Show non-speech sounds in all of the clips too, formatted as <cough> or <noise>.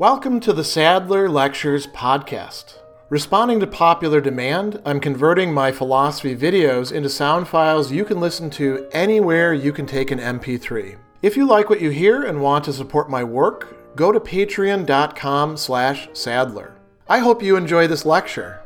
Welcome to the Sadler Lectures podcast. Responding to popular demand, I'm converting my philosophy videos into sound files you can listen to anywhere you can take an MP3. If you like what you hear and want to support my work, go to patreon.com slash sadler. I hope you enjoy this lecture.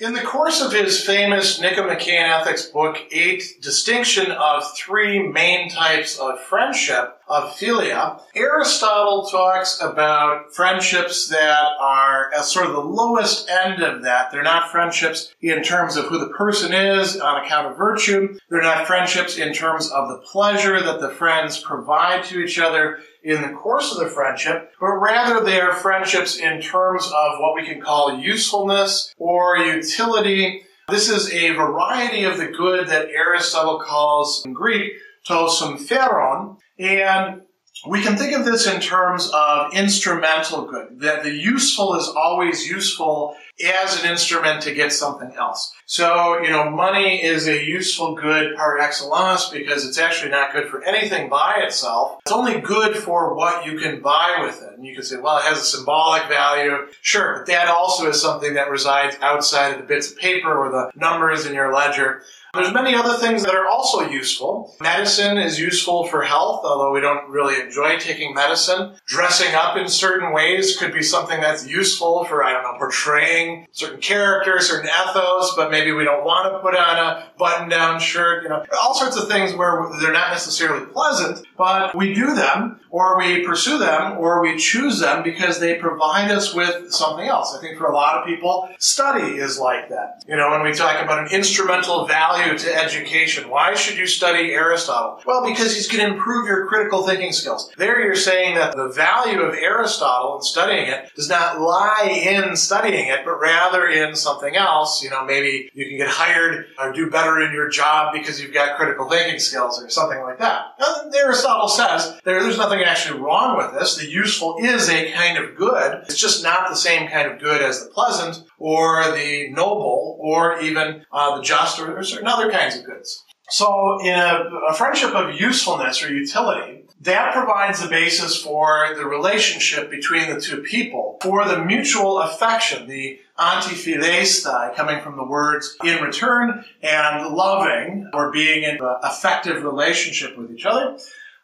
In the course of his famous Nicomachean Ethics book, Eight Distinction of Three Main Types of Friendship, of Philia, Aristotle talks about friendships that are at sort of the lowest end of that. They're not friendships in terms of who the person is on account of virtue. They're not friendships in terms of the pleasure that the friends provide to each other in the course of the friendship, but rather they are friendships in terms of what we can call usefulness or utility. This is a variety of the good that Aristotle calls in Greek to sympheron, and we can think of this in terms of instrumental good, that the useful is always useful as an instrument to get something else. So, you know, money is a useful good par excellence because it's actually not good for anything by itself. It's only good for what you can buy with it. And you can say, well, it has a symbolic value. Sure, but that also is something that resides outside of the bits of paper or the numbers in your ledger. There's many other things that are also useful. Medicine is useful for health, although we don't really enjoy taking medicine. Dressing up in certain ways could be something that's useful for, I don't know, portraying certain characters, certain ethos, but maybe we don't want to put on a button down shirt, you know, all sorts of things where they're not necessarily pleasant, but we do them, or we pursue them, or we choose them because they provide us with something else. I think for a lot of people, study is like that. You know, when we talk about an instrumental value value to education. Why should you study Aristotle? Well, because he's going to improve your critical thinking skills. There you're saying that the value of Aristotle and studying it does not lie in studying it, but rather in something else. You know, maybe you can get hired or do better in your job because you've got critical thinking skills or something like that. Now, Aristotle says there, there's nothing actually wrong with this. The useful is a kind of good. It's just not the same kind of good as the pleasant or the noble or even uh, the just or, or certain other kinds of goods. So, in a, a friendship of usefulness or utility, that provides the basis for the relationship between the two people, for the mutual affection, the antiphilestai, coming from the words in return and loving or being in an affective relationship with each other.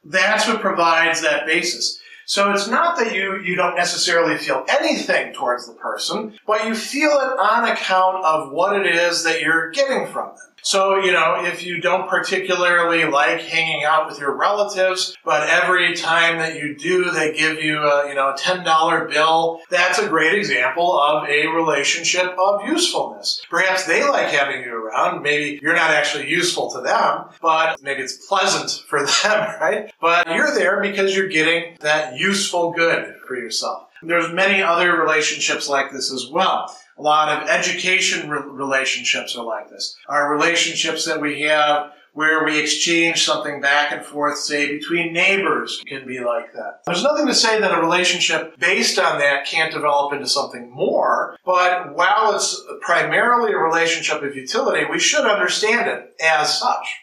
That's what provides that basis. So it's not that you, you don't necessarily feel anything towards the person, but you feel it on account of what it is that you're getting from them. So, you know, if you don't particularly like hanging out with your relatives, but every time that you do, they give you a, you know, a $10 bill, that's a great example of a relationship of usefulness. Perhaps they like having you around. Maybe you're not actually useful to them, but maybe it's pleasant <laughs> for them, right? But you're there because you're getting that useful good for yourself. There's many other relationships like this as well. A lot of education re- relationships are like this. Our relationships that we have where we exchange something back and forth, say between neighbors, can be like that. There's nothing to say that a relationship based on that can't develop into something more, but while it's primarily a relationship of utility, we should understand it as such.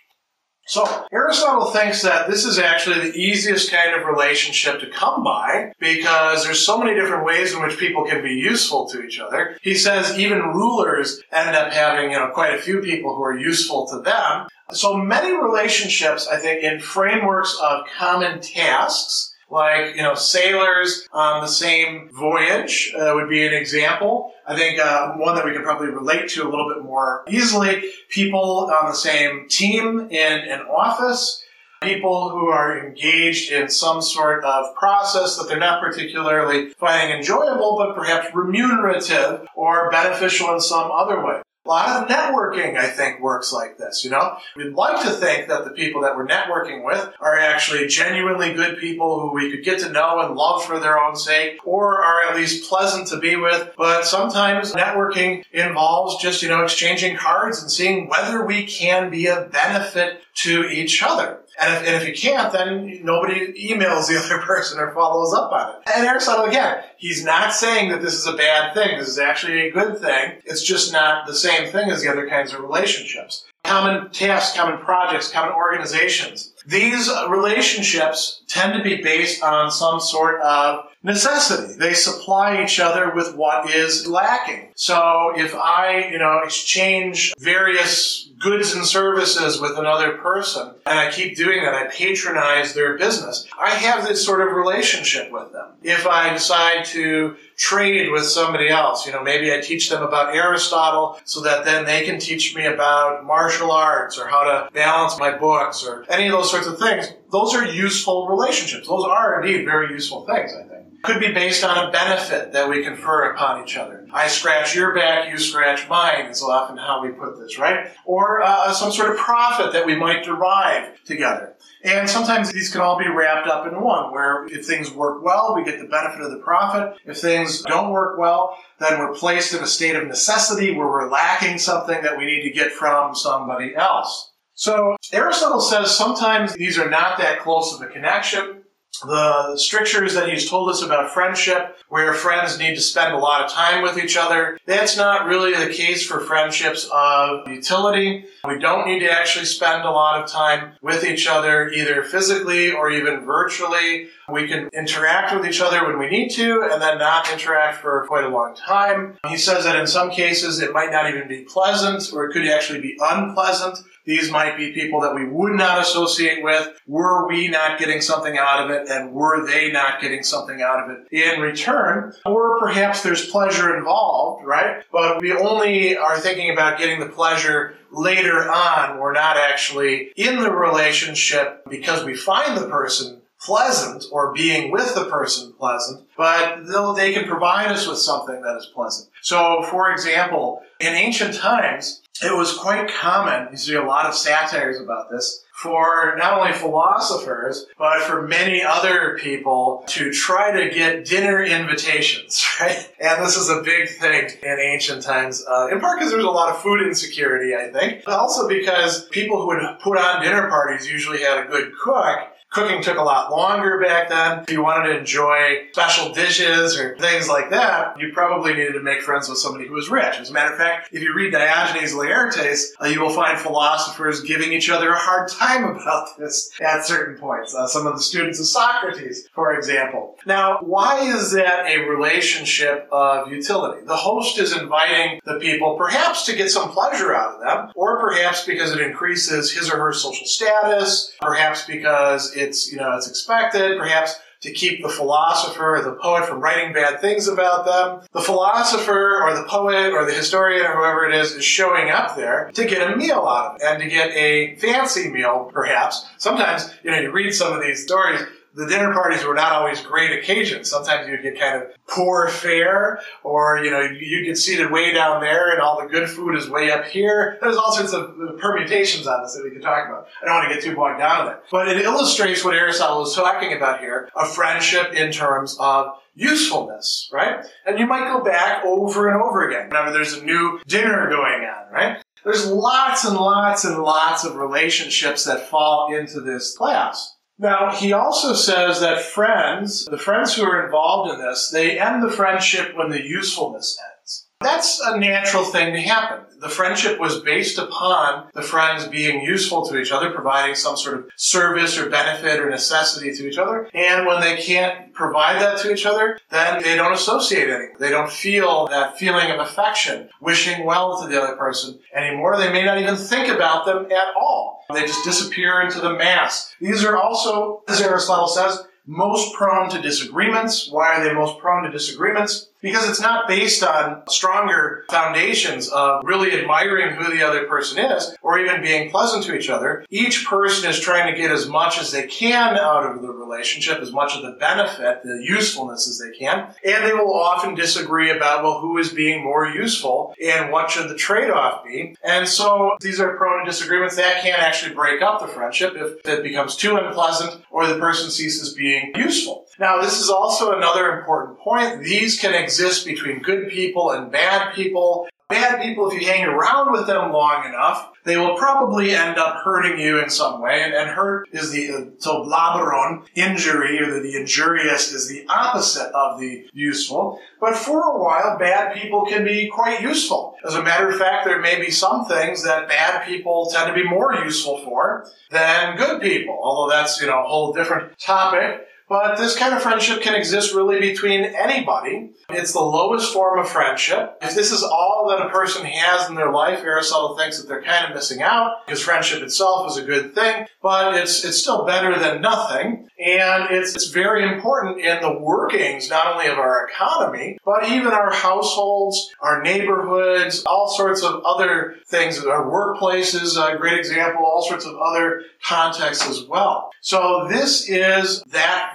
So Aristotle thinks that this is actually the easiest kind of relationship to come by because there's so many different ways in which people can be useful to each other. He says even rulers end up having, you know, quite a few people who are useful to them. So many relationships, I think, in frameworks of common tasks like you know sailors on the same voyage uh, would be an example. I think uh, one that we can probably relate to a little bit more easily. People on the same team in an office. People who are engaged in some sort of process that they're not particularly finding enjoyable, but perhaps remunerative or beneficial in some other way. A lot of networking, I think, works like this, you know? We'd like to think that the people that we're networking with are actually genuinely good people who we could get to know and love for their own sake, or are at least pleasant to be with. But sometimes networking involves just, you know, exchanging cards and seeing whether we can be a benefit to each other. And if, and if you can't, then nobody emails the <laughs> other person or follows up on it. And Aristotle, again, he's not saying that this is a bad thing. This is actually a good thing. It's just not the same thing as the other kinds of relationships. Common tasks, common projects, common organizations. These relationships tend to be based on some sort of necessity. They supply each other with what is lacking. So if I, you know, exchange various goods and services with another person and I keep doing that, I patronize their business, I have this sort of relationship with them. If I decide to trade with somebody else, you know, maybe I teach them about Aristotle so that then they can teach me about martial arts or how to balance my books or any of those sorts of things. Those are useful relationships. Those are indeed very useful things, I think could be based on a benefit that we confer upon each other. I scratch your back, you scratch mine is often how we put this, right? Or uh, some sort of profit that we might derive together. And sometimes these can all be wrapped up in one, where if things work well, we get the benefit of the profit. If things don't work well, then we're placed in a state of necessity where we're lacking something that we need to get from somebody else. So Aristotle says sometimes these are not that close of a connection the strictures that he's told us about friendship, where friends need to spend a lot of time with each other, that's not really the case for friendships of utility. We don't need to actually spend a lot of time with each other, either physically or even virtually. We can interact with each other when we need to and then not interact for quite a long time. He says that in some cases it might not even be pleasant or it could actually be unpleasant. These might be people that we would not associate with were we not getting something out of it and were they not getting something out of it in return. Or perhaps there's pleasure involved, right? But we only are thinking about getting the pleasure later on. We're not actually in the relationship because we find the person pleasant or being with the person pleasant, but they can provide us with something that is pleasant. So, for example, in ancient times, it was quite common, you see a lot of satires about this, for not only philosophers, but for many other people to try to get dinner invitations, <laughs> right? And this is a big thing in ancient times, uh, in part because there was a lot of food insecurity, I think, but also because people who would put on dinner parties usually had a good cook, Cooking took a lot longer back then. If you wanted to enjoy special dishes or things like that, you probably needed to make friends with somebody who was rich. As a matter of fact, if you read Diogenes Laertius, uh, you will find philosophers giving each other a hard time <laughs> about this at certain points. Uh, some of the students of Socrates, for example. Now, why is that a relationship of utility? The host is inviting the people perhaps to get some pleasure out of them, or perhaps because it increases his or her social status, perhaps because it it's, you know, it's expected, perhaps to keep the philosopher or the poet from writing bad things about them. The philosopher or the poet or the historian or whoever it is is showing up there to get a meal out of it and to get a fancy meal, perhaps. Sometimes, you know, you read some of these stories, the dinner parties were not always great occasions. Sometimes you'd get kind of poor fare, or you know you get seated way down there, and all the good food is way up here. There's all sorts of uh, permutations on this that we can talk about. I don't want to get too bogged down in it, but it illustrates what Aristotle is talking about here: a friendship in terms of usefulness, right? And you might go back over and over again whenever there's a new dinner going on, right? There's lots and lots and lots of relationships that fall into this class. Now, he also says that friends, the friends who are involved in this, they end the friendship when the usefulness ends. That's a natural thing to happen the friendship was based upon the friends being useful to each other, providing some sort of service or benefit or necessity to each other. And when they can't provide that to each other, then they don't associate anymore. They don't feel that feeling of affection, wishing well to the other person anymore. They may not even think about them at all. They just disappear into the mass. These are also, as Aristotle says, most prone to disagreements. Why are they most prone to disagreements? Because it's not based on stronger foundations of really admiring who the other person is or even being pleasant to each other. Each person is trying to get as much as they can out of the relationship, as much of the benefit, the usefulness as they can. And they will often disagree about, well, who is being more useful and what should the trade-off be. And so these are prone to disagreements. That can actually break up the friendship if it becomes too unpleasant or the person ceases being useful. Now, this is also another important point. These can exist between good people and bad people. Bad people, if you hang around with them long enough, they will probably end up hurting you in some way. And, and hurt is the, uh, to blaberon, injury, or the, the injurious is the opposite of the useful. But for a while, bad people can be quite useful. As a matter of fact, there may be some things that bad people tend to be more useful for than good people, although that's, you know, a whole different topic. But this kind of friendship can exist really between anybody. It's the lowest form of friendship. If this is all that a person has in their life, Aristotle thinks that they're kind of missing out because friendship itself is a good thing, but it's, it's still better than nothing. And it's, it's very important in the workings, not only of our economy, but even our households, our neighborhoods, all sorts of other things, our workplaces, a great example, all sorts of other contexts as well. So this is that